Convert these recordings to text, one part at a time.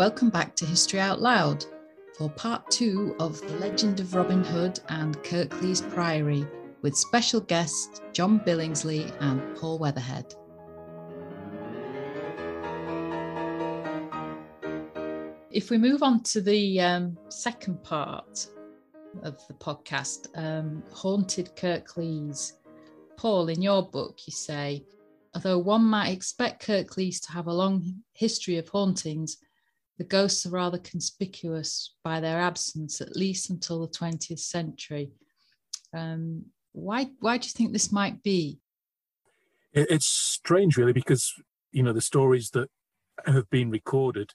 Welcome back to History Out Loud for part two of The Legend of Robin Hood and Kirklees Priory with special guests John Billingsley and Paul Weatherhead. If we move on to the um, second part of the podcast, um, Haunted Kirklees. Paul, in your book, you say, although one might expect Kirklees to have a long history of hauntings, the ghosts are rather conspicuous by their absence, at least until the 20th century. Um, why, why do you think this might be? It's strange, really, because you know the stories that have been recorded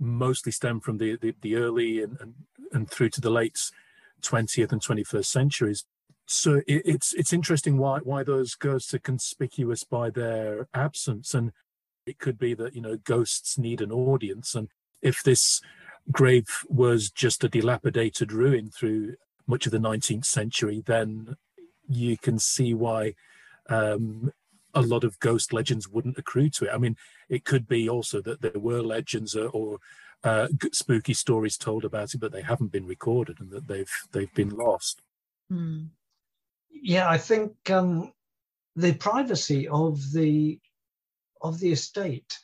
mostly stem from the the, the early and, and, and through to the late 20th and 21st centuries. So it, it's it's interesting why why those ghosts are conspicuous by their absence, and it could be that you know ghosts need an audience, and if this grave was just a dilapidated ruin through much of the 19th century, then you can see why um, a lot of ghost legends wouldn't accrue to it. I mean, it could be also that there were legends or, or uh, spooky stories told about it, but they haven't been recorded and that they've they've been lost. Hmm. Yeah, I think um, the privacy of the of the estate.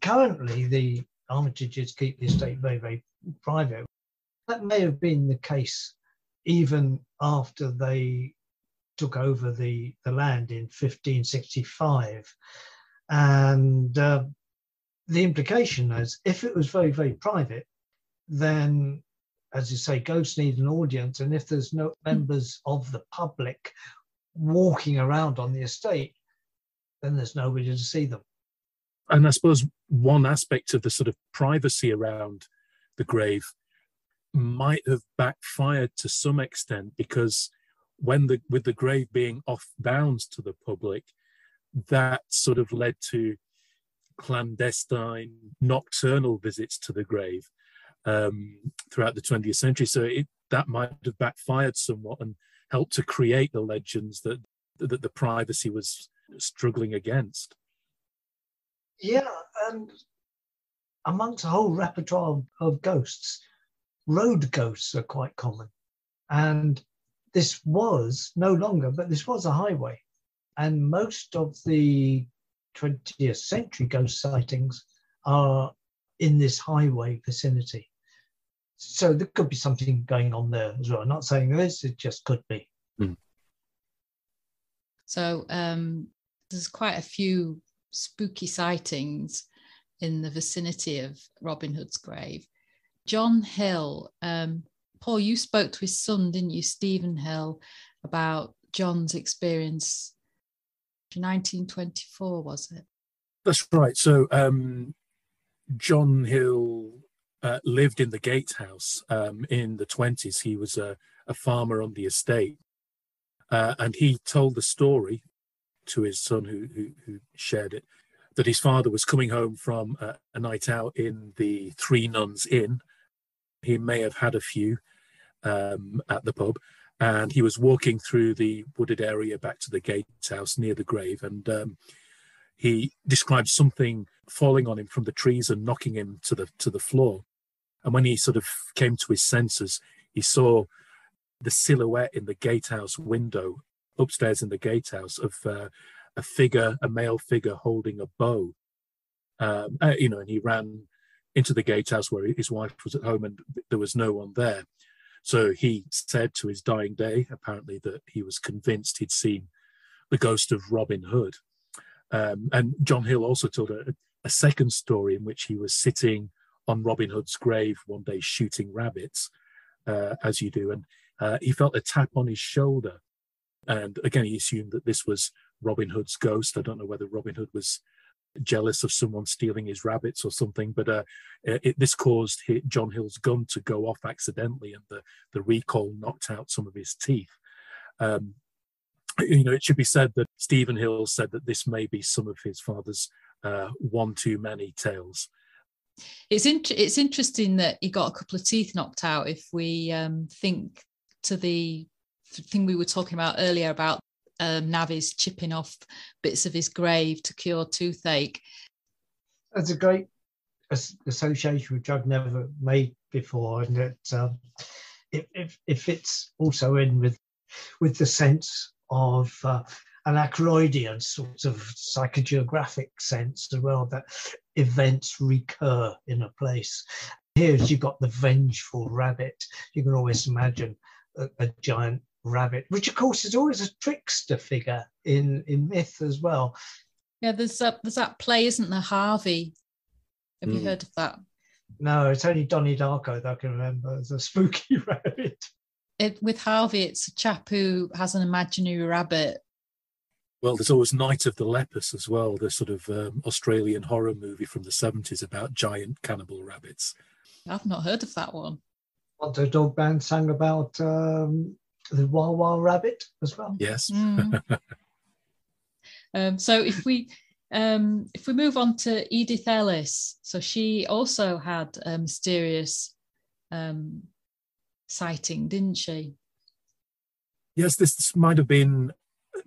Currently, the Armitages keep the estate very, very private. That may have been the case even after they took over the, the land in 1565. And uh, the implication is if it was very, very private, then, as you say, ghosts need an audience. And if there's no members of the public walking around on the estate, then there's nobody to see them and I suppose one aspect of the sort of privacy around the grave might have backfired to some extent because when the with the grave being off bounds to the public, that sort of led to clandestine nocturnal visits to the grave um, throughout the 20th century. So it, that might have backfired somewhat and helped to create the legends that that the privacy was struggling against. Yeah, and amongst a whole repertoire of, of ghosts, road ghosts are quite common. And this was no longer, but this was a highway. And most of the 20th century ghost sightings are in this highway vicinity. So there could be something going on there as well. I'm not saying there is, it just could be. Mm. So um, there's quite a few spooky sightings in the vicinity of Robin Hood's grave. John Hill, um, Paul, you spoke to his son, didn't you, Stephen Hill, about John's experience. in 1924 was it? That's right. So um, John Hill uh, lived in the gatehouse um, in the 20s. He was a, a farmer on the estate. Uh, and he told the story to his son who, who, who shared it that his father was coming home from a, a night out in the Three Nuns Inn. He may have had a few um, at the pub, and he was walking through the wooded area back to the gatehouse near the grave, and um, he described something falling on him from the trees and knocking him to the to the floor. And when he sort of came to his senses, he saw the silhouette in the gatehouse window upstairs in the gatehouse of uh, a figure, a male figure holding a bow. Um, uh, you know, and he ran into the gatehouse where his wife was at home and there was no one there. So he said to his dying day, apparently, that he was convinced he'd seen the ghost of Robin Hood. Um, and John Hill also told a, a, second story in which he was sitting on Robin Hood's grave one day shooting rabbits, uh, as you do, and uh, he felt a tap on his shoulder and again, he assumed that this was Robin Hood's ghost. I don't know whether Robin Hood was jealous of someone stealing his rabbits or something, but uh, it, this caused John Hill's gun to go off accidentally, and the, the recoil knocked out some of his teeth. Um, you know, it should be said that Stephen Hill said that this may be some of his father's uh, one too many tales. It's in, it's interesting that he got a couple of teeth knocked out. If we um, think to the thing we were talking about earlier about um, Navvies chipping off bits of his grave to cure toothache. That's a great association with drug never made before, and that um, it, it, it, fits also in with with the sense of uh, an Ackroydian sort of psychogeographic sense as well that events recur in a place. Here, you've got the vengeful rabbit. You can always imagine a, a giant rabbit, which of course is always a trickster figure in in myth as well. Yeah, there's that there's that play, isn't there, Harvey? Have mm. you hmm. heard of that? No, it's only Donnie Darko that I can remember as a spooky rabbit. It, with Harvey, it's a chap who has an imaginary rabbit. Well, there's always Night of the Lepus as well, the sort of um, Australian horror movie from the 70s about giant cannibal rabbits. I've not heard of that one. What the dog band sang about um, the Wild Wild Rabbit as well. Yes. Mm. um, so if we um, if we move on to Edith Ellis, so she also had a mysterious um, sighting, didn't she? Yes, this might have been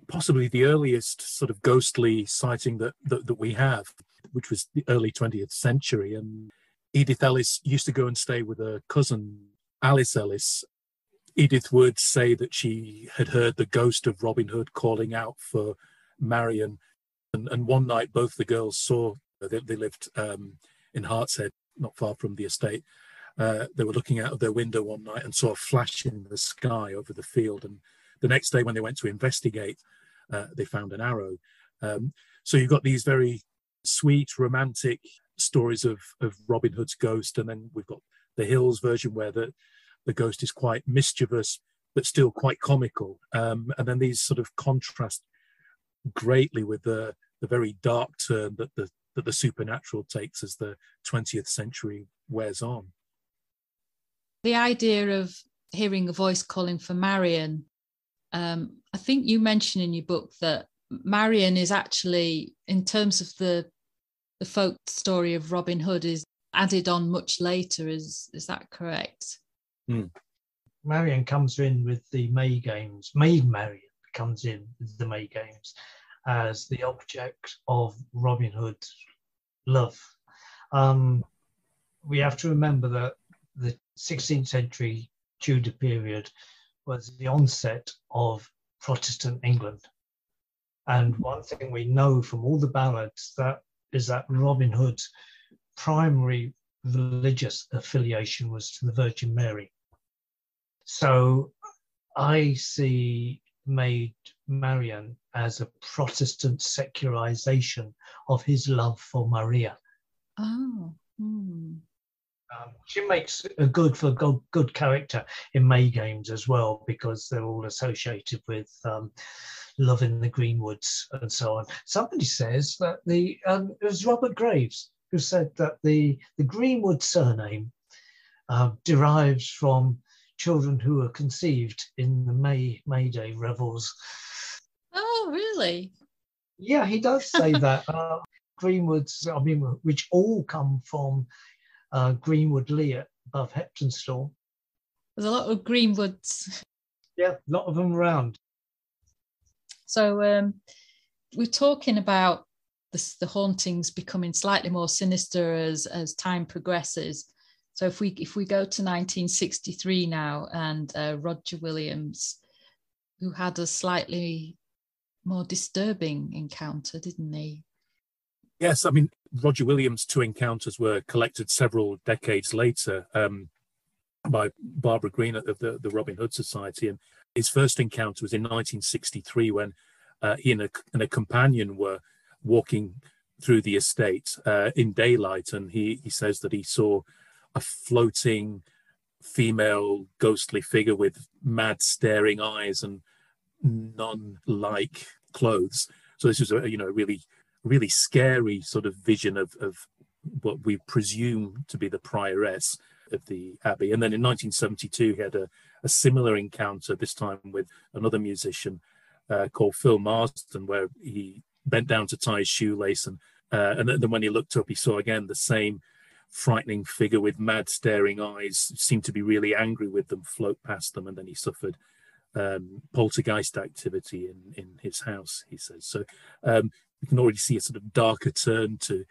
possibly the earliest sort of ghostly sighting that, that, that we have, which was the early 20th century. And Edith Ellis used to go and stay with her cousin, Alice Ellis. Edith would say that she had heard the ghost of Robin Hood calling out for Marian and, and one night, both the girls saw, they, they lived um, in Hartshead, not far from the estate. Uh, they were looking out of their window one night and saw a flash in the sky over the field. And the next day, when they went to investigate, uh, they found an arrow. Um, so you've got these very sweet, romantic stories of, of Robin Hood's ghost. And then we've got the Hills version where the, the ghost is quite mischievous, but still quite comical. Um, and then these sort of contrast greatly with the the very dark turn that the that the supernatural takes as the 20th century wears on. The idea of hearing a voice calling for Marion, um, I think you mentioned in your book that Marion is actually, in terms of the the folk story of Robin Hood, is added on much later. Is is that correct? Mm. Marian comes in with the May Games. Maid Marian comes in with the May Games, as the object of Robin Hood's love. Um, we have to remember that the 16th century Tudor period was the onset of Protestant England. And one thing we know from all the ballads that is that Robin Hood's primary religious affiliation was to the Virgin Mary. So I see Maid Marian as a Protestant secularization of his love for Maria. Oh. Hmm. Um, she makes a good for good, good character in May Games as well because they're all associated with um, love in the Greenwoods and so on. Somebody says that the um, it was Robert Graves who said that the the Greenwood surname uh, derives from children who were conceived in the May May Day revels. Oh, really? Yeah, he does say that. Uh, Greenwoods, I mean, which all come from uh, Greenwood Lee above Heptonstall. There's a lot of Greenwoods. Yeah, a lot of them around. So um, we're talking about the, the hauntings becoming slightly more sinister as as time progresses. So if we if we go to 1963 now and uh, Roger Williams, who had a slightly more disturbing encounter, didn't he? Yes, I mean Roger Williams' two encounters were collected several decades later um, by Barbara Green of the, the Robin Hood Society, and his first encounter was in 1963 when uh, he and a, and a companion were walking through the estate uh, in daylight, and he he says that he saw a floating female ghostly figure with mad staring eyes and nun-like clothes. So this was a you know really really scary sort of vision of of what we presume to be the prioress of the abbey. And then in 1972 he had a, a similar encounter this time with another musician uh, called Phil Marsden, where he bent down to tie his shoelace and uh, and then when he looked up, he saw again the same frightening figure with mad staring eyes, seemed to be really angry with them, float past them, and then he suffered um, poltergeist activity in, in his house, he says. So um, you can already see a sort of darker turn to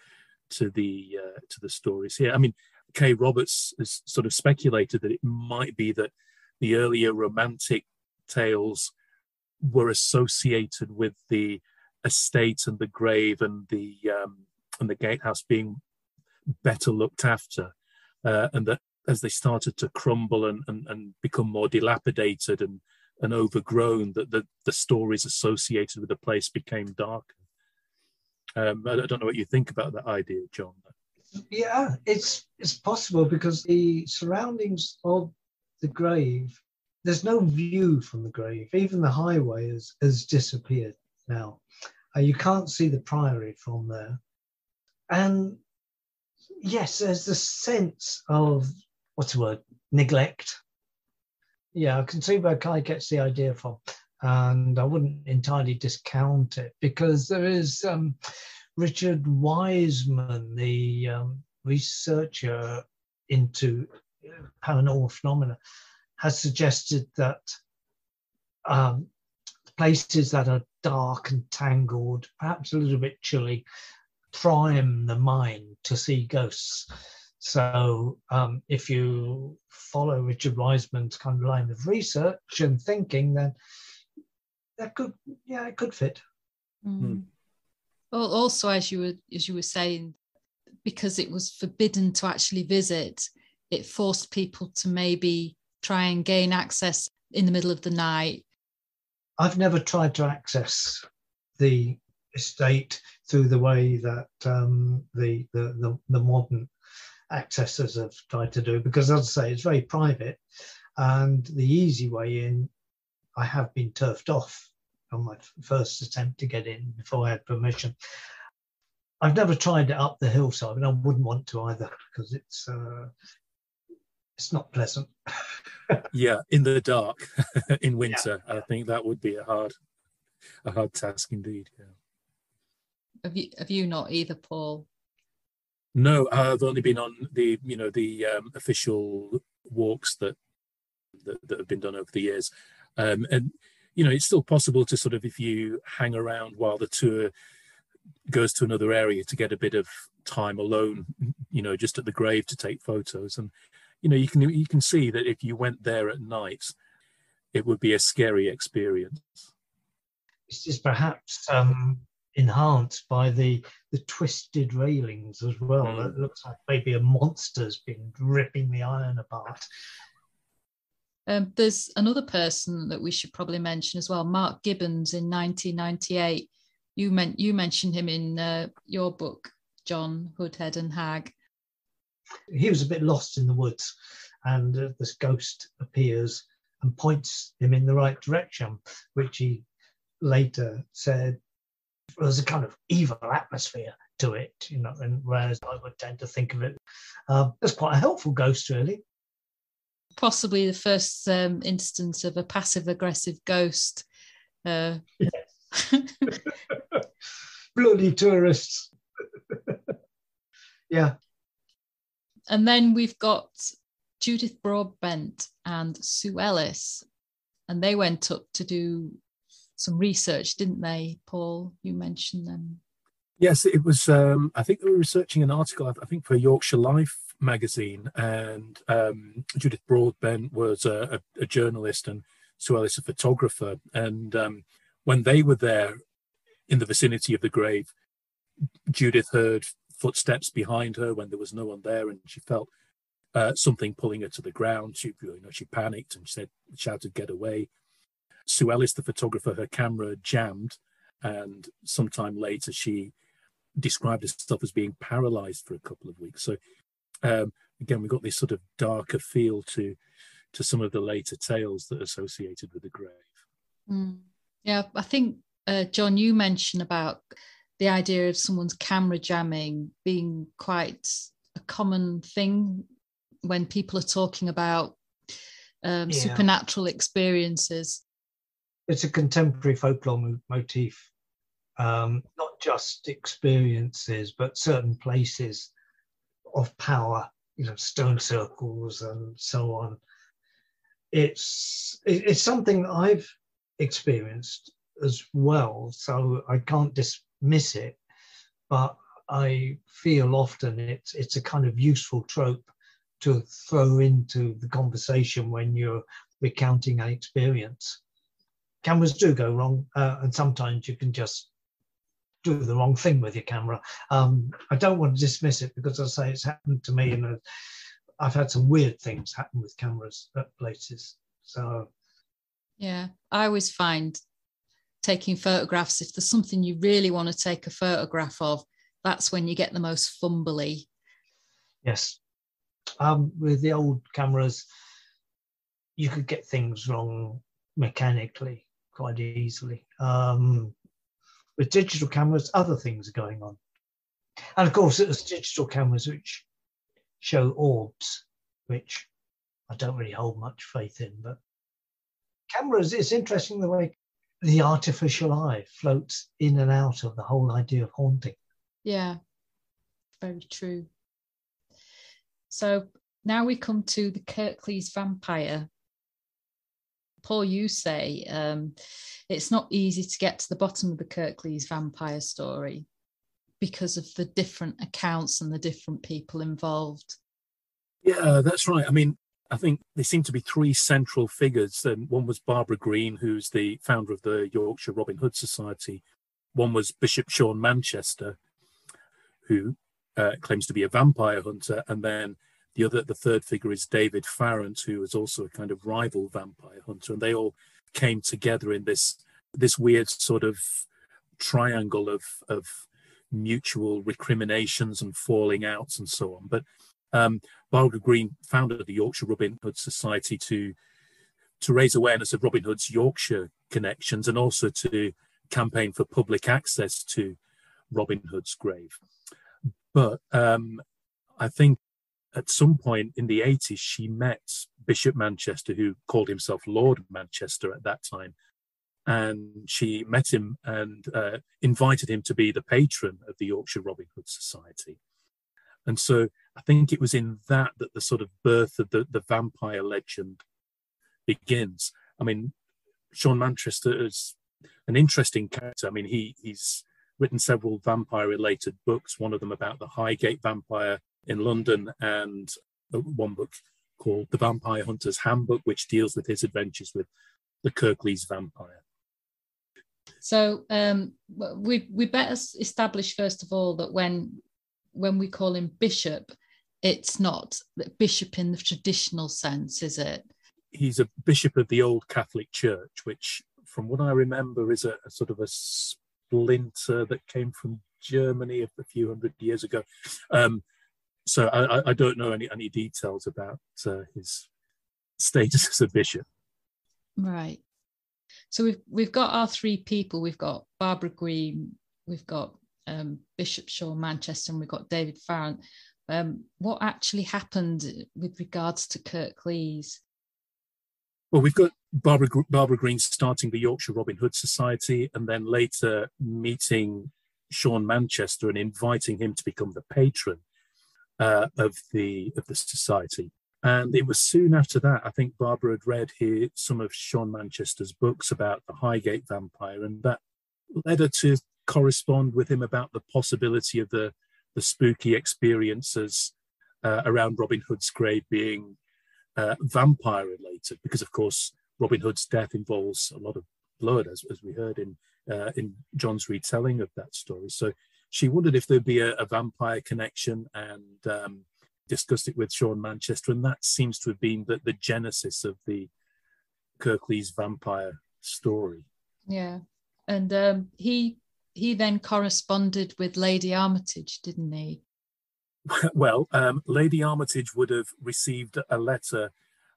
to the uh, to the stories here. I mean, Kai Roberts has sort of speculated that it might be that the earlier romantic tales were associated with the estate and the grave and the um, and the gatehouse being better looked after, uh, and that as they started to crumble and, and, and become more dilapidated and, and overgrown, that the, the stories associated with the place became darker. Um, I don't know what you think about that idea, John. Yeah, it's it's possible because the surroundings of the grave, there's no view from the grave. Even the highway has, has disappeared now. Uh, you can't see the priory from there. And yes, there's the sense of what's the word? Neglect. Yeah, I can see where Kai gets the idea from. And I wouldn't entirely discount it because there is um, Richard Wiseman, the um, researcher into paranormal phenomena, has suggested that um, places that are dark and tangled, perhaps a little bit chilly, prime the mind to see ghosts. So um, if you follow Richard Wiseman's kind of line of research and thinking, then that could, yeah, it could fit. Mm. Well, also as you were as you were saying, because it was forbidden to actually visit, it forced people to maybe try and gain access in the middle of the night. I've never tried to access the estate through the way that um, the, the, the the modern accessors have tried to do because as I say it's very private and the easy way in I have been turfed off on my first attempt to get in before I had permission. I've never tried it up the hillside and I wouldn't want to either because it's uh, it's not pleasant. yeah, in the dark in winter, yeah. I think that would be a hard a hard task indeed. Yeah. Have you have you not either, Paul? No, I've only been on the you know the um, official walks that, that, that have been done over the years, um, and you know it's still possible to sort of if you hang around while the tour goes to another area to get a bit of time alone, you know, just at the grave to take photos, and you know you can you can see that if you went there at night, it would be a scary experience. It's just perhaps um, enhanced by the the twisted railings as well. Mm. It looks like maybe a monster's been ripping the iron apart. Um, there's another person that we should probably mention as well, Mark Gibbons in 1998. You meant you mentioned him in uh, your book, John Hood, Head and Hag. He was a bit lost in the woods, and uh, this ghost appears and points him in the right direction, which he later said there's a kind of evil atmosphere to it, you know, and whereas I would tend to think of it um, as quite a helpful ghost, really. Possibly the first um, instance of a passive aggressive ghost. Uh, yes. Bloody tourists. yeah. And then we've got Judith Broadbent and Sue Ellis, and they went up to do some research, didn't they, Paul? You mentioned them. Yes, it was. Um, I think they were researching an article, I think, for Yorkshire Life magazine, and um, Judith Broadbent was a, a, a, journalist and Sue Ellis a photographer. And um, when they were there in the vicinity of the grave, Judith heard footsteps behind her when there was no one there, and she felt uh, something pulling her to the ground. She, you know, she panicked and she said, shouted, "Get away!" Sue Ellis, the photographer, her camera jammed, and sometime later she described herself as being paralyzed for a couple of weeks. So um, again, we've got this sort of darker feel to to some of the later tales that are associated with the grave. Mm. Yeah, I think uh, John, you mentioned about the idea of someone's camera jamming being quite a common thing when people are talking about um, yeah. supernatural experiences it's a contemporary folklore mo- motif, um, not just experiences, but certain places of power, you know, stone circles and so on. It's it's something I've experienced as well, so I can't dismiss it. But I feel often it's it's a kind of useful trope to throw into the conversation when you're recounting an experience. Cameras do go wrong, uh, and sometimes you can just do the wrong thing with your camera. Um, I don't want to dismiss it because I say it's happened to me, and uh, I've had some weird things happen with cameras at places. So, yeah, I always find taking photographs if there's something you really want to take a photograph of, that's when you get the most fumbly. Yes, um, with the old cameras, you could get things wrong mechanically quite easily. Um, with digital cameras, other things are going on. And of course, it's digital cameras which show orbs, which I don't really hold much faith in. But cameras, it's interesting the way the artificial eye floats in and out of the whole idea of haunting. Yeah, very true. So now we come to the Kirklees vampire. Paul, you say um, it's not easy to get to the bottom of the Kirklees vampire story because of the different accounts and the different people involved. Yeah, that's right. I mean, I think there seem to be three central figures. Um, one was Barbara Green, who's the founder of the Yorkshire Robin Hood Society. One was Bishop Sean Manchester, who uh, claims to be a vampire hunter, and then the other, the third figure is David Farrant, who is also a kind of rival vampire hunter, and they all came together in this this weird sort of triangle of of mutual recriminations and falling outs and so on. But um, Barbara Green founded the Yorkshire Robin Hood Society to to raise awareness of Robin Hood's Yorkshire connections and also to campaign for public access to Robin Hood's grave. But um, I think at some point in the 80s, she met Bishop Manchester, who called himself Lord Manchester at that time. And she met him and uh, invited him to be the patron of the Yorkshire Robin Hood Society. And so I think it was in that that the sort of birth of the, the vampire legend begins. I mean, Sean Manchester is an interesting character. I mean, he he's written several vampire related books, one of them about the Highgate vampire in London, and one book called The Vampire Hunter's Handbook, which deals with his adventures with the Kirklees vampire. So um, we we better establish first of all that when when we call him bishop, it's not bishop in the traditional sense, is it? He's a bishop of the old Catholic Church, which, from what I remember, is a, a sort of a splinter that came from Germany a few hundred years ago. Um, so I, I, don't know any, any details about uh, his status as a bishop. Right. So we've we've got our three people. We've got Barbara Green, we've got um, Bishop Sean Manchester, and we've got David Farrant. Um, what actually happened with regards to Kirklees? Well, we've got Barbara, Barbara Green starting the Yorkshire Robin Hood Society and then later meeting Sean Manchester and inviting him to become the patron uh, of the of the society. And it was soon after that, I think Barbara had read here some of Sean Manchester's books about the Highgate vampire, and that led her to correspond with him about the possibility of the the spooky experiences uh, around Robin Hood's grave being uh, vampire related, because of course Robin Hood's death involves a lot of blood, as, as we heard in uh, in John's retelling of that story. So she wondered if there'd be a, a vampire connection and um, discussed it with Sean Manchester, and that seems to have been the, the genesis of the Kirklees vampire story. Yeah, and um, he he then corresponded with Lady Armitage, didn't he? Well, um, Lady Armitage would have received a letter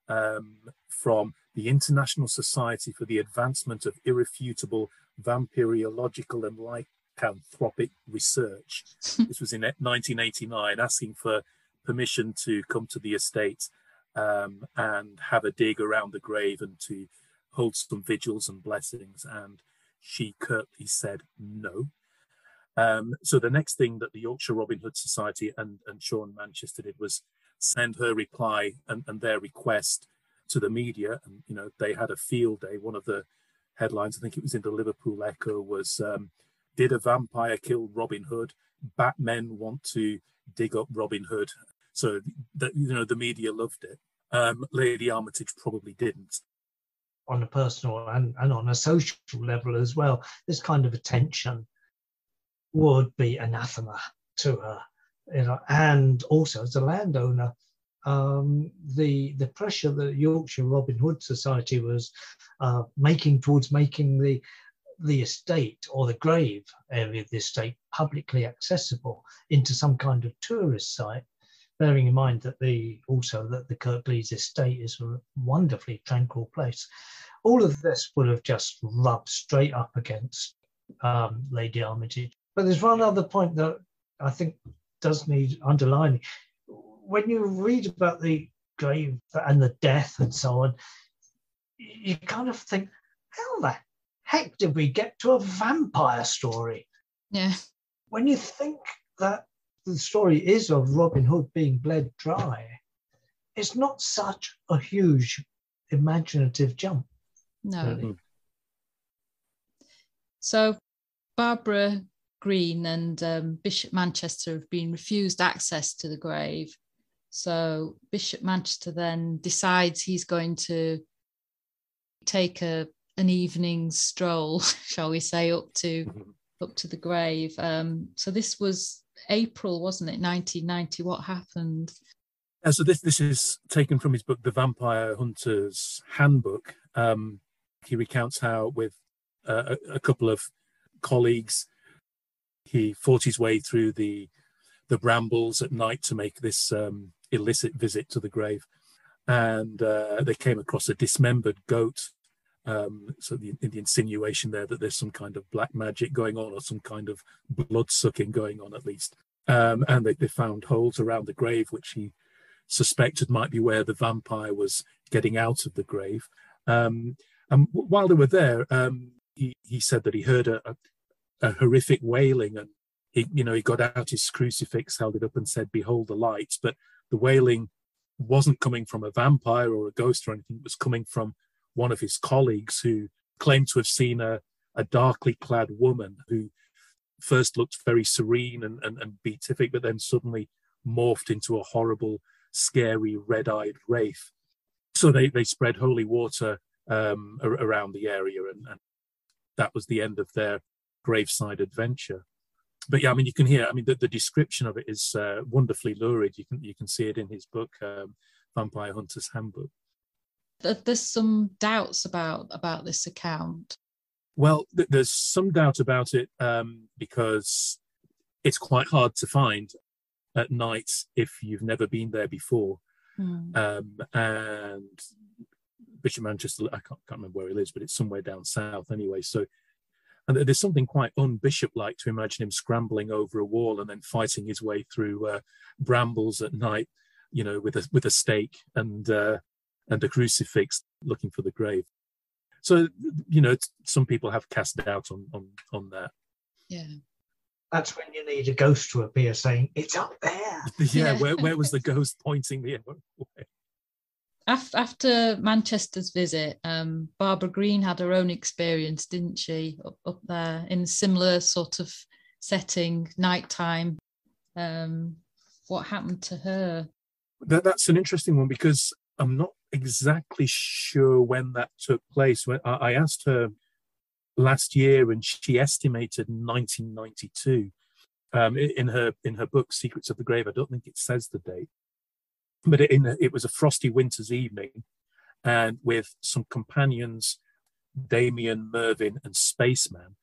um, from the International Society for the Advancement of Irrefutable Vampiriological and Lycanthropic Research. this was in 1989, asking for permission to come to the estate um, and have a dig around the grave and to hold some vigils and blessings. And she curtly said no. Um, so the next thing that the Yorkshire Robin Hood Society and, and Sean Manchester did was send her reply and, and their request to the media. And, you know, they had a field day. One of the headlines, I think it was in the Liverpool Echo, was um, did a vampire kill Robin Hood? Batmen want to dig up Robin Hood. So that you know the media loved it. Um, Lady Armitage probably didn't. On a personal and, and on a social level as well, this kind of attention would be anathema to her. You know, and also as a landowner, um, the the pressure that Yorkshire Robin Hood Society was uh, making towards making the the estate or the grave area of the estate publicly accessible into some kind of tourist site bearing in mind that the also that the Kirklees estate is a wonderfully tranquil place. All of this would have just rubbed straight up against um, Lady Armitage. But there's one other point that I think does need underlining. When you read about the grave and the death and so on, you kind of think, how the heck did we get to a vampire story? Yeah. When you think that the story is of Robin Hood being bled dry, it's not such a huge imaginative jump. No. Mm-hmm. So Barbara Green and um, Bishop Manchester have been refused access to the grave. So Bishop Manchester then decides he's going to take a an evening stroll, shall we say, up to mm-hmm. up to the grave. Um, so this was April, wasn't it? 1990. What happened? Yeah, so this this is taken from his book, The Vampire Hunter's Handbook. Um, he recounts how, with uh, a, a couple of colleagues, he fought his way through the the brambles at night to make this um, illicit visit to the grave, and uh, they came across a dismembered goat. Um, so the, the insinuation there that there's some kind of black magic going on, or some kind of blood sucking going on, at least. Um, and they, they found holes around the grave, which he suspected might be where the vampire was getting out of the grave. Um, and while they were there, um, he, he said that he heard a, a, a, horrific wailing, and he, you know, he got out his crucifix, held it up, and said, "Behold the light." But the wailing wasn't coming from a vampire or a ghost or anything, it was coming from one of his colleagues who claimed to have seen a, a darkly clad woman who first looked very serene and, and, and beatific, but then suddenly morphed into a horrible, scary, red eyed wraith. So they, they spread holy water um, around the area, and, and that was the end of their graveside adventure but yeah, I mean, you can hear. I mean, the, the description of it is uh, wonderfully lurid. You can you can see it in his book, um, Vampire Hunter's Handbook. There's some doubts about about this account. Well, th- there's some doubt about it um, because it's quite hard to find at night if you've never been there before. Mm. Um, and Bishop Manchester, I can't, can't, remember where he lives, but it's somewhere down south anyway. So and there's something quite unbishop like to imagine him scrambling over a wall and then fighting his way through uh, brambles at night, you know, with a with a stake and uh, and a crucifix, looking for the grave. So you know, some people have cast doubt on on on that. Yeah. That's when you need a ghost to appear saying, It's up there. yeah, yeah. Where, where was the ghost pointing the other way? after Manchester's visit, um, Barbara Green had her own experience, didn't she, up, up there in a similar sort of setting, nighttime. Um, what happened to her? That, that's an interesting one because I'm not exactly sure when that took place. When I, asked her last year, and she estimated 1992. Um, in her in her book Secrets of the Grave, I don't think it says the date, but it, in, it was a frosty winter's evening, and with some companions, Damien, Mervyn, and Spaceman,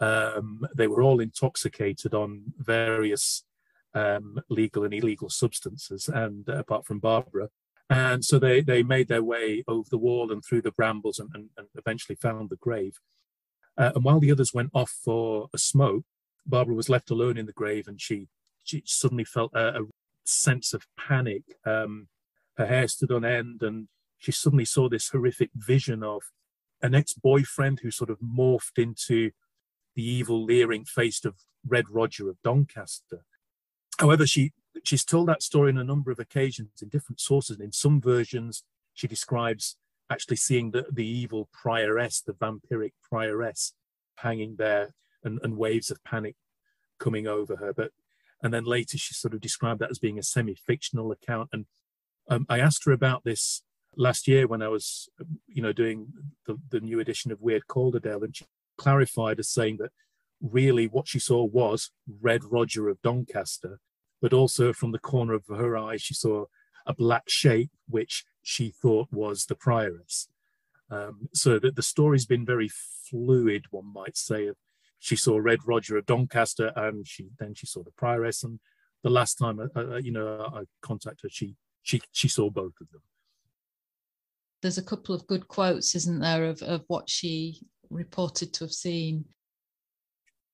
um, they were all intoxicated on various um, legal and illegal substances, and uh, apart from Barbara. And so they, they made their way over the wall and through the brambles and, and, and eventually found the grave. Uh, and while the others went off for a smoke, Barbara was left alone in the grave and she, she suddenly felt a, a sense of panic. Um, her hair stood on end, and she suddenly saw this horrific vision of an ex boyfriend who sort of morphed into the evil, leering face of Red Roger of Doncaster. However, she she's told that story on a number of occasions in different sources. And in some versions, she describes actually seeing the, the evil prioress, the vampiric prioress, hanging there and, and waves of panic coming over her. But and then later she sort of described that as being a semi-fictional account. And um, I asked her about this last year when I was, you know, doing the, the new edition of Weird Calderdale, and she clarified as saying that really what she saw was Red Roger of Doncaster, but also from the corner of her eye she saw a black shape which she thought was the prioress. Um, so that the story's been very fluid, one might say. She saw Red Roger of Doncaster, and she then she saw the prioress. And the last time, uh, uh, you know, I contacted her, she she she saw both of them. There's a couple of good quotes, isn't there, of of what she reported to have seen.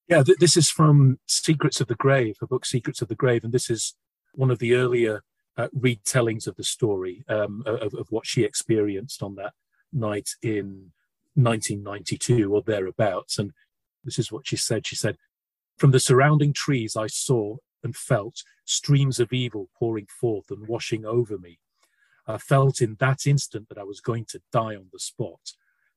Yeah, th- this is from Secrets of the Grave, a book, Secrets of the Grave, and this is one of the earlier uh, retellings of the story um, of, of what she experienced on that night in 1992 or thereabouts. And this is what she said. She said, From the surrounding trees, I saw and felt streams of evil pouring forth and washing over me. I felt in that instant that I was going to die on the spot.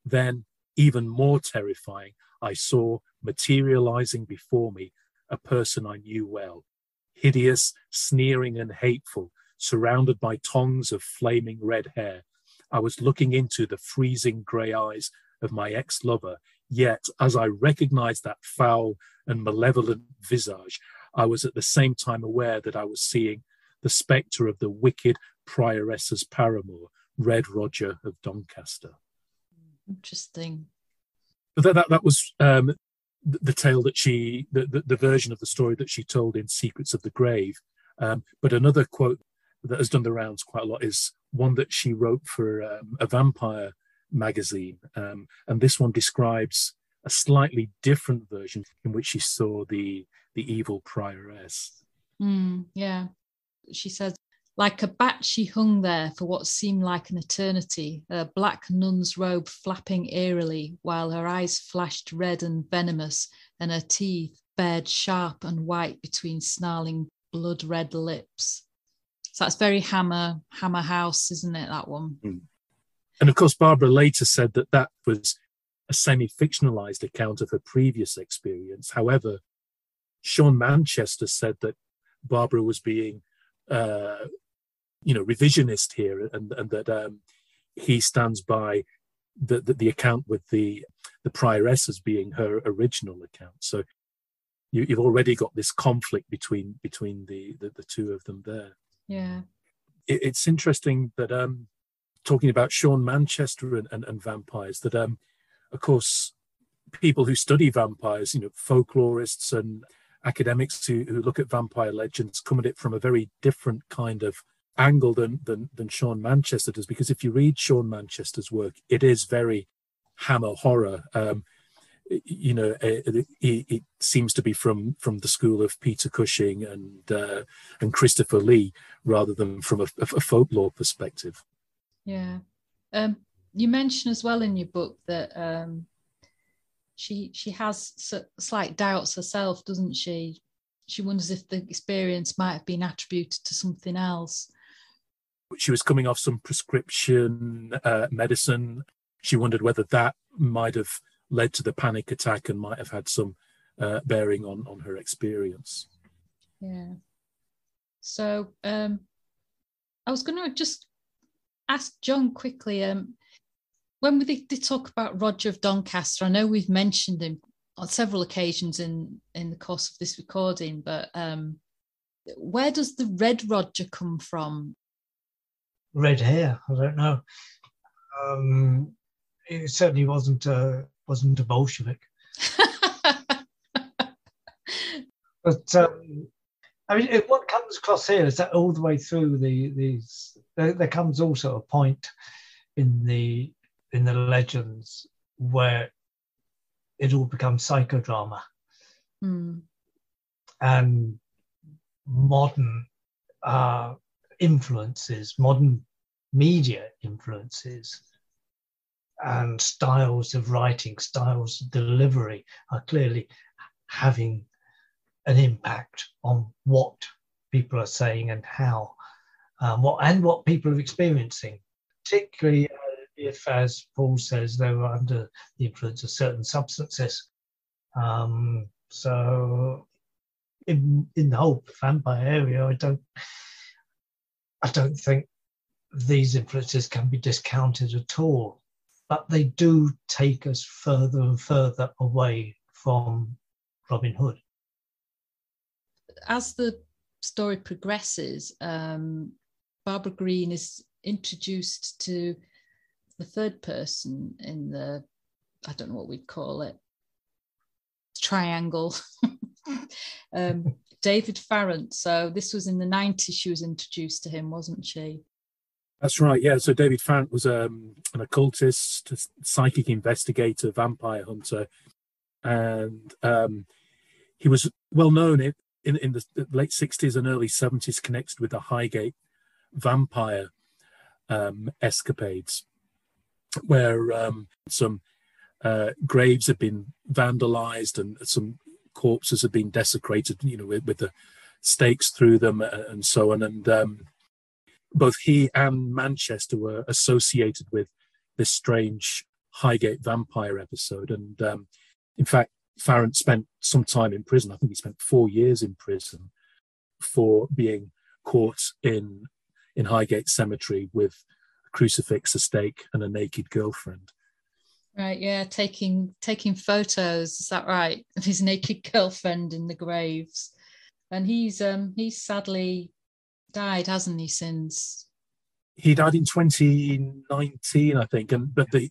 Then, even more terrifying, I saw materializing before me a person I knew well, hideous, sneering, and hateful, surrounded by tongues of flaming red hair, I was looking into the freezing grey eyes of my ex lover. Yet, as I recognized that foul and malevolent visage, I was at the same time aware that I was seeing the spectre of the wicked prioress's paramour, Red Roger of Doncaster. Interesting. That, that, that was um, the, tale that she, the, the, the, version of the story that she told in Secrets of the Grave. Um, but another quote that has done the rounds quite a lot is one that she wrote for um, a vampire magazine. Um, and this one describes a slightly different version in which she saw the the evil prioress. Mm, yeah. She says, like a bat, she hung there for what seemed like an eternity, a black nun's robe flapping eerily, while her eyes flashed red and venomous, and her teeth bared sharp and white between snarling blood red lips. So that's very Hammer Hammer House, isn't it? That one. Mm. And of course, Barbara later said that that was a semi-fictionalized account of her previous experience. However, Sean Manchester said that Barbara was being, uh, you know, revisionist here, and, and that um, he stands by the, the, the account with the the prioress as being her original account. So you, have already got this conflict between between the, the, the two of them there. Yeah. It, it's interesting that um, talking about Sean Manchester and, and, and vampires, that um, of course, people who study vampires, you know, folklorists and academics who, who look at vampire legends come at it from a very different kind of angle than, than, than Sean Manchester does. Because if you read Sean Manchester's work, it is very hammer horror. Um, you know, it, it, it, seems to be from from the school of Peter Cushing and uh, and Christopher Lee, rather than from a, a folklore perspective. Yeah, um, you mention as well in your book that um, she she has slight doubts herself, doesn't she? She wonders if the experience might have been attributed to something else. She was coming off some prescription uh, medicine. She wondered whether that might have led to the panic attack and might have had some uh, bearing on on her experience. Yeah. So um, I was going to just ask John quickly. Um, when we did talk about Roger of Doncaster, I know we've mentioned him on several occasions in in the course of this recording, but um, where does the Red Roger come from? Red hair. I don't know. Um, it certainly wasn't a wasn't a Bolshevik. but um, I mean, what comes across here is that all the way through the these there, there comes also a point in the in the legends where it all becomes psychodrama mm. and modern uh, influences, modern media influences and styles of writing, styles of delivery are clearly having an impact on what people are saying and how, um, what and what people are experiencing. Particularly uh, if, as Paul says, they were under the influence of certain substances. Um, so in in the whole vampire area, I don't I don't think these influences can be discounted at all. But they do take us further and further away from Robin Hood. As the story progresses, um, Barbara Green is introduced to the third person in the, I don't know what we'd call it, triangle. um, David Farrant. So this was in the 90s she was introduced to him, wasn't she? That's right. Yeah. So David Farrant was um, an occultist, psychic investigator, vampire hunter, and um, he was well known in, in, in the late 60s and early 70s, connected with the Highgate vampire um, escapades, where um, some uh, graves have been vandalized and some corpses have been desecrated, you know, with, with the stakes through them and so on. And um, both he and Manchester were associated with this strange Highgate vampire episode. And um, in fact, Farrant spent some time in prison. I think he spent four years in prison for being caught in in Highgate Cemetery with a crucifix, a stake, and a naked girlfriend. Right, yeah, taking taking photos. Is that right? Of his naked girlfriend in the graves, and he's um he's sadly died, hasn't he? Since he died in 2019, I think. And but the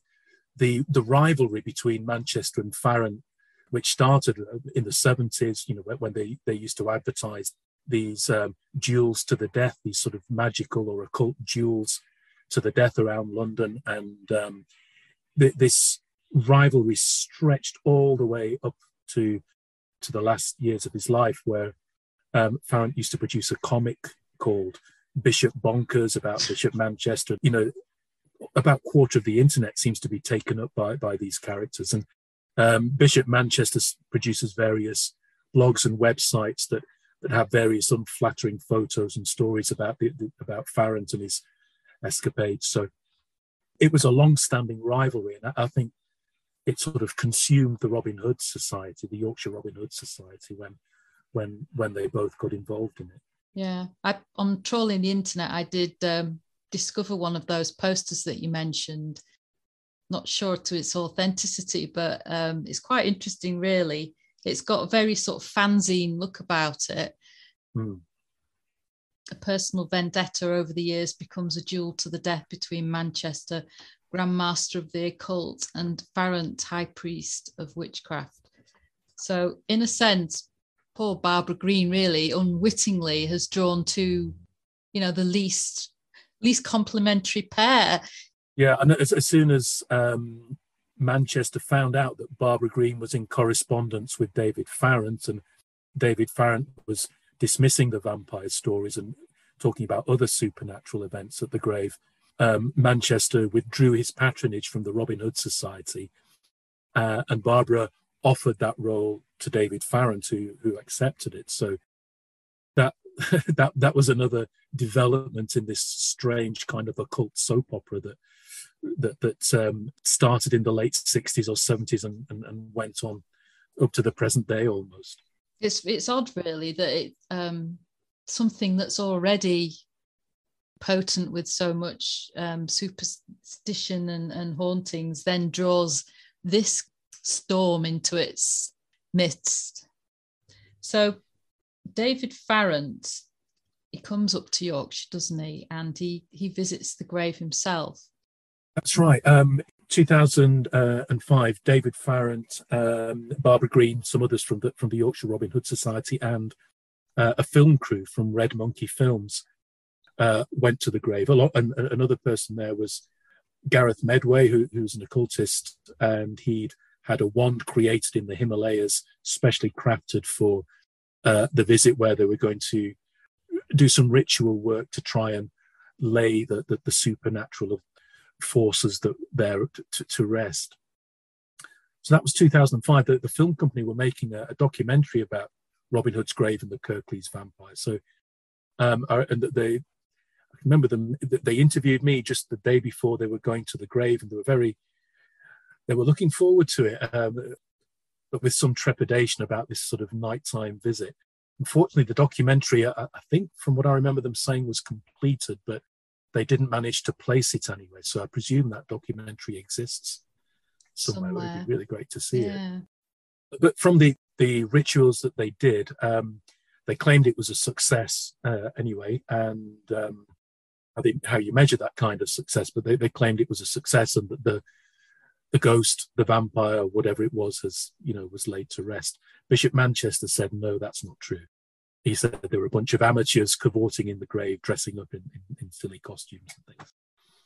the the rivalry between Manchester and Farrant, which started in the 70s, you know, when they they used to advertise these um, duels to the death, these sort of magical or occult duels to the death around London, and um, th- this rivalry stretched all the way up to to the last years of his life, where um, Farrant used to produce a comic called Bishop Bonkers about Bishop Manchester. You know, about quarter of the internet seems to be taken up by by these characters, and um, Bishop Manchester produces various blogs and websites that that have various unflattering photos and stories about the, the, about Farrant and his escapades. So it was a long-standing rivalry, and I, I think it sort of consumed the Robin Hood Society, the Yorkshire Robin Hood Society, when when when they both got involved in it. Yeah, I, on trawling the internet, I did um, discover one of those posters that you mentioned. Not sure to its authenticity, but um, it's quite interesting, really. It's got a very sort of fanzine look about it. Mm. A personal vendetta over the years becomes a duel to the death between Manchester, Grand Master of the Occult, and Farrant, High Priest of Witchcraft. So, in a sense, poor Barbara Green really unwittingly has drawn to, you know, the least least complementary pair. Yeah, and as, as soon as um, Manchester found out that Barbara Green was in correspondence with David Farrant, and David Farrant was dismissing the vampire stories and talking about other supernatural events at the grave, um, Manchester withdrew his patronage from the Robin Hood Society, uh, and Barbara offered that role to David Farrant, who who accepted it. So that that that was another development in this strange kind of occult soap opera that that that um, started in the late 60s or 70s and, and, and, went on up to the present day almost. It's it's odd really that it um, something that's already potent with so much um, superstition and, and hauntings then draws this storm into its midst. So David Farrant, he comes up to Yorkshire, doesn't he? And he he visits the grave himself. That's right. Um, 2005, David Farrant, um, Barbara Green, some others from the from the Yorkshire Robin Hood Society, and uh, a film crew from Red Monkey Films uh, went to the grave. A lot, and another person there was Gareth Medway, who, who's an occultist, and he'd had a wand created in the Himalayas, specially crafted for uh, the visit, where they were going to do some ritual work to try and lay the, the, the supernatural forces that there to, to, rest. So that was 2005. The, the film company were making a, a, documentary about Robin Hood's grave and the Kirklees vampire. So, um, and they, I remember them. They interviewed me just the day before they were going to the grave, and they were very they were looking forward to it. Um, but with some trepidation about this sort of nighttime visit. Unfortunately, the documentary, I, I think, from what I remember them saying, was completed, but they didn't manage to place it anywhere. So I presume that documentary exists somewhere. somewhere. It would be really great to see yeah. it. But from the the rituals that they did, um, they claimed it was a success uh, anyway, and um, I think how you measure that kind of success, but they, they claimed it was a success and that the the ghost, the vampire, whatever it was, has you know was laid to rest. Bishop Manchester said no, that's not true. He said there were a bunch of amateurs cavorting in the grave, dressing up in, in, in silly costumes and things.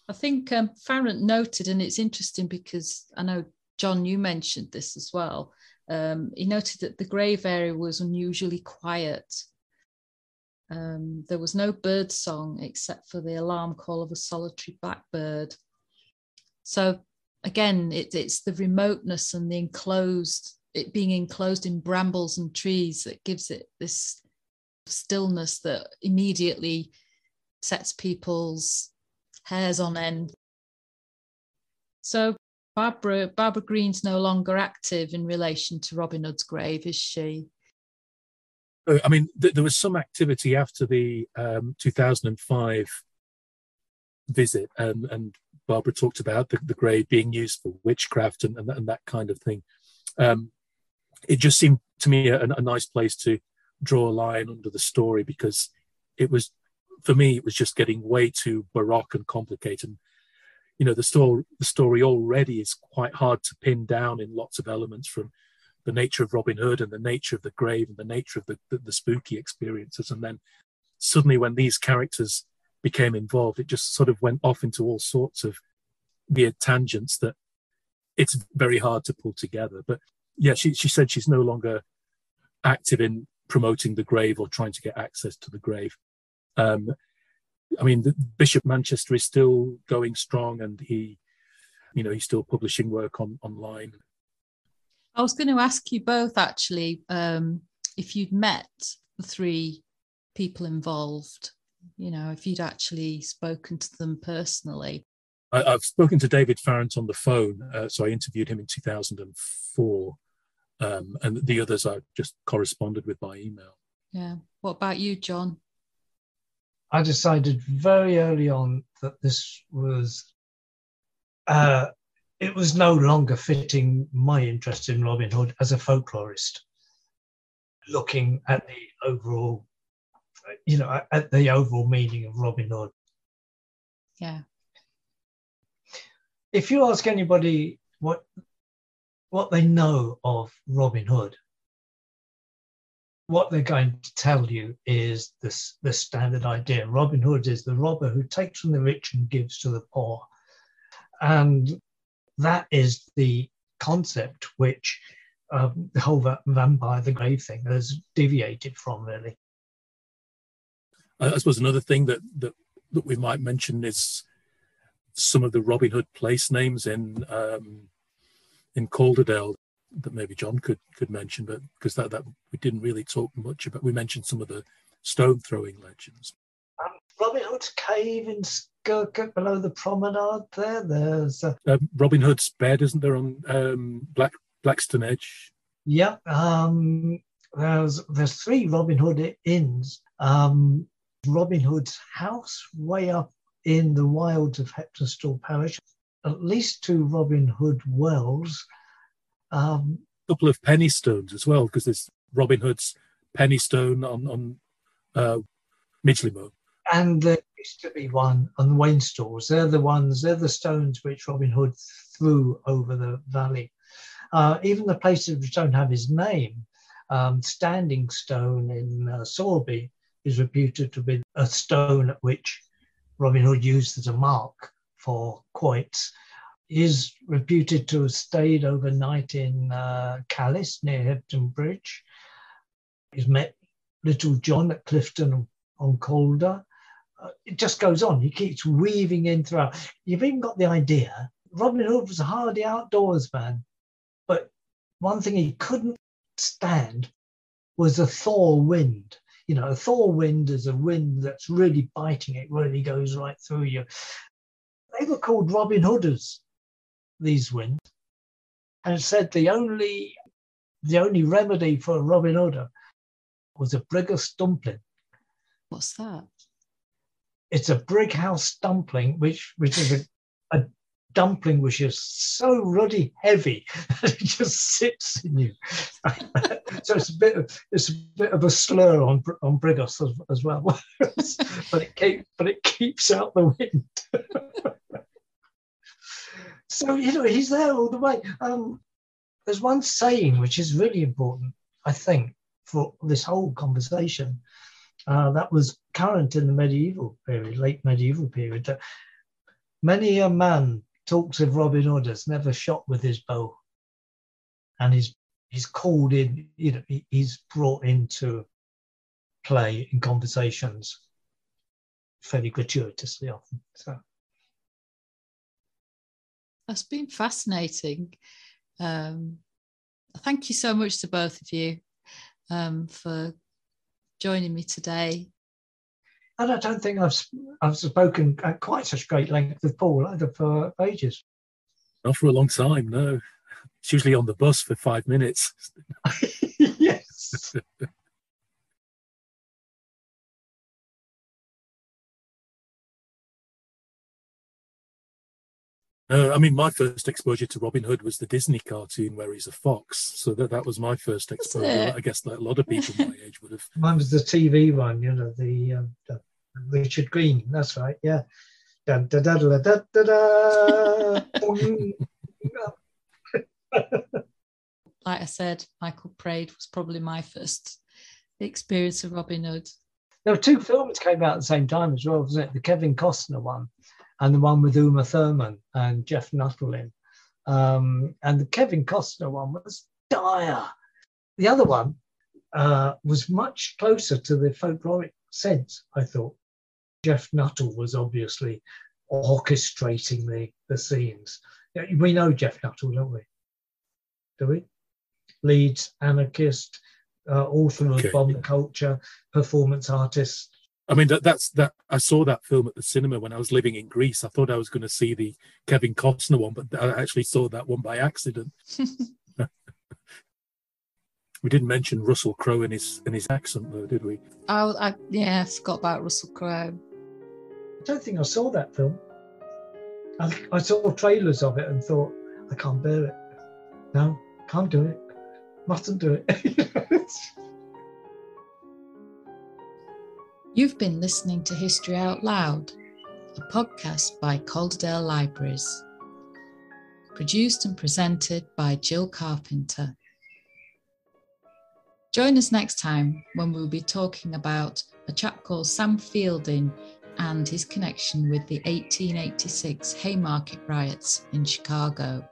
I think um, Farrant noted, and it's interesting because I know John, you mentioned this as well. Um, he noted that the grave area was unusually quiet. Um, there was no bird song except for the alarm call of a solitary blackbird. So again, it, it's the remoteness and the enclosed, it being enclosed in brambles and trees that gives it this stillness that immediately sets people's hairs on end. So Barbara Barbara Green's no longer active in relation to Robin Hood's grave, is she? Uh, I mean, th- there was some activity after the um, 2005 visit, and, and Barbara talked about the, the grave being used for witchcraft and, and, and that kind of thing. Um, it just seemed to me a, a, nice place to draw a line under the story because it was, for me, it was just getting way too baroque and complicated. And you know, the story, the story already is quite hard to pin down in lots of elements from the nature of Robin Hood and the nature of the grave and the nature of the, the, the spooky experiences. And then suddenly, when these characters became involved, it just sort of went off into all sorts of weird tangents that it's very hard to pull together. But yeah, she, she said she's no longer active in promoting the grave or trying to get access to the grave. Um, I mean, the, Bishop Manchester is still going strong, and he, you know, he's still publishing work on online. I was going to ask you both actually um, if you'd met the three people involved you know, if you'd actually spoken to them personally. I, have spoken to David Farrant on the phone. Uh, so I interviewed him in 2004. Um, and the others I just corresponded with by email. Yeah. What about you, John? I decided very early on that this was, uh, it was no longer fitting my interest in Robin Hood as a folklorist, looking at the overall you know, at the overall meaning of Robin Hood. Yeah. If you ask anybody what what they know of Robin Hood, what they're going to tell you is this the standard idea. Robin Hood is the robber who takes from the rich and gives to the poor. And that is the concept which um, the whole vampire, the grave thing has deviated from, really. I suppose another thing that, that that we might mention is some of the Robin Hood place names in um, in Calderdale that maybe John could could mention, but because that that we didn't really talk much about. We mentioned some of the stone throwing legends. Um, Robin Hood's cave in Skircoat below the promenade. There, there's uh, Robin Hood's bed, isn't there on um, Black Blackstone Edge? Yeah, um, there's there's three Robin Hood inns. Um, Robin Hood's house way up in the wilds of Heptonstall Parish, at least two Robin Hood wells. Um, a couple of penny stones as well, because there's Robin Hood's penny stone on, on uh, And there used to be one on the Wainstalls. They're the ones, they're the stones which Robin Hood threw over the valley. Uh, even the places which don't have his name, um, Standing Stone in uh, Sowerby, is reputed to be a stone at which Robin Hood used as a mark for quoits, is reputed to have stayed overnight in uh, Calais near Hebden Bridge. He's met Little John at Clifton on Calder. Uh, it just goes on. He keeps weaving in throughout. You've even got the idea Robin Hood was a hardy outdoors man, but one thing he couldn't stand was a thaw wind you know, a thaw wind is a wind that's really biting, it really goes right through you. They were called Robin Hooders, these winds, and said the only the only remedy for a Robin Hood was a Brighouse dumpling. What's that? It's a brighouse dumpling, which which is a, a dumpling which is so ruddy heavy that it just sits in you. so it's a bit of it's a bit of a slur on on Brighouse as, as well, but it keep, but it keeps out the wind. so you know he's there all the way. Um, there's one saying which is really important, I think, for this whole conversation. Uh, that was current in the medieval period, late medieval period. That many a man talks of Robin Hood has never shot with his bow, and he's he's called in. You know, he's brought into play in conversations fairly gratuitously often. So that's been fascinating. Um, thank you so much to both of you um, for joining me today. And I don't think I've I've spoken at quite such great length with Paul either for ages. Not for a long time, no. It's usually on the bus for five minutes. yes. Uh, I mean, my first exposure to Robin Hood was the Disney cartoon where he's a fox. So that, that was my first exposure. I guess that a lot of people my age would have. Mine was the TV one, you know, the, um, the Richard Greene. That's right. Yeah. Da, da, da, da, da, da, da. like I said, Michael Praed was probably my first experience of Robin Hood. There were two films came out at the same time as well, wasn't it? The Kevin Costner one and the one with Uma Thurman and Jeff Nuttall in. Um, and the Kevin Costner one was dire. The other one uh, was much closer to the folkloric sense, I thought. Jeff Nuttall was obviously orchestrating the, the scenes. We know Jeff Nuttall, don't we? Do we? Leeds, anarchist, uh, author of okay. Bomb Culture, performance artist, I mean, that, that's that. I saw that film at the cinema when I was living in Greece. I thought I was going to see the Kevin Costner one, but I actually saw that one by accident. we didn't mention Russell Crowe in his in his accent, though, did we? Oh, I, yeah, I forgot about Russell Crowe. I don't think I saw that film. I, I saw trailers of it and thought, I can't bear it. No, can't do it. Mustn't do it. You've been listening to History Out Loud, a podcast by Calderdale Libraries. Produced and presented by Jill Carpenter. Join us next time when we'll be talking about a chap called Sam Fielding and his connection with the 1886 Haymarket riots in Chicago.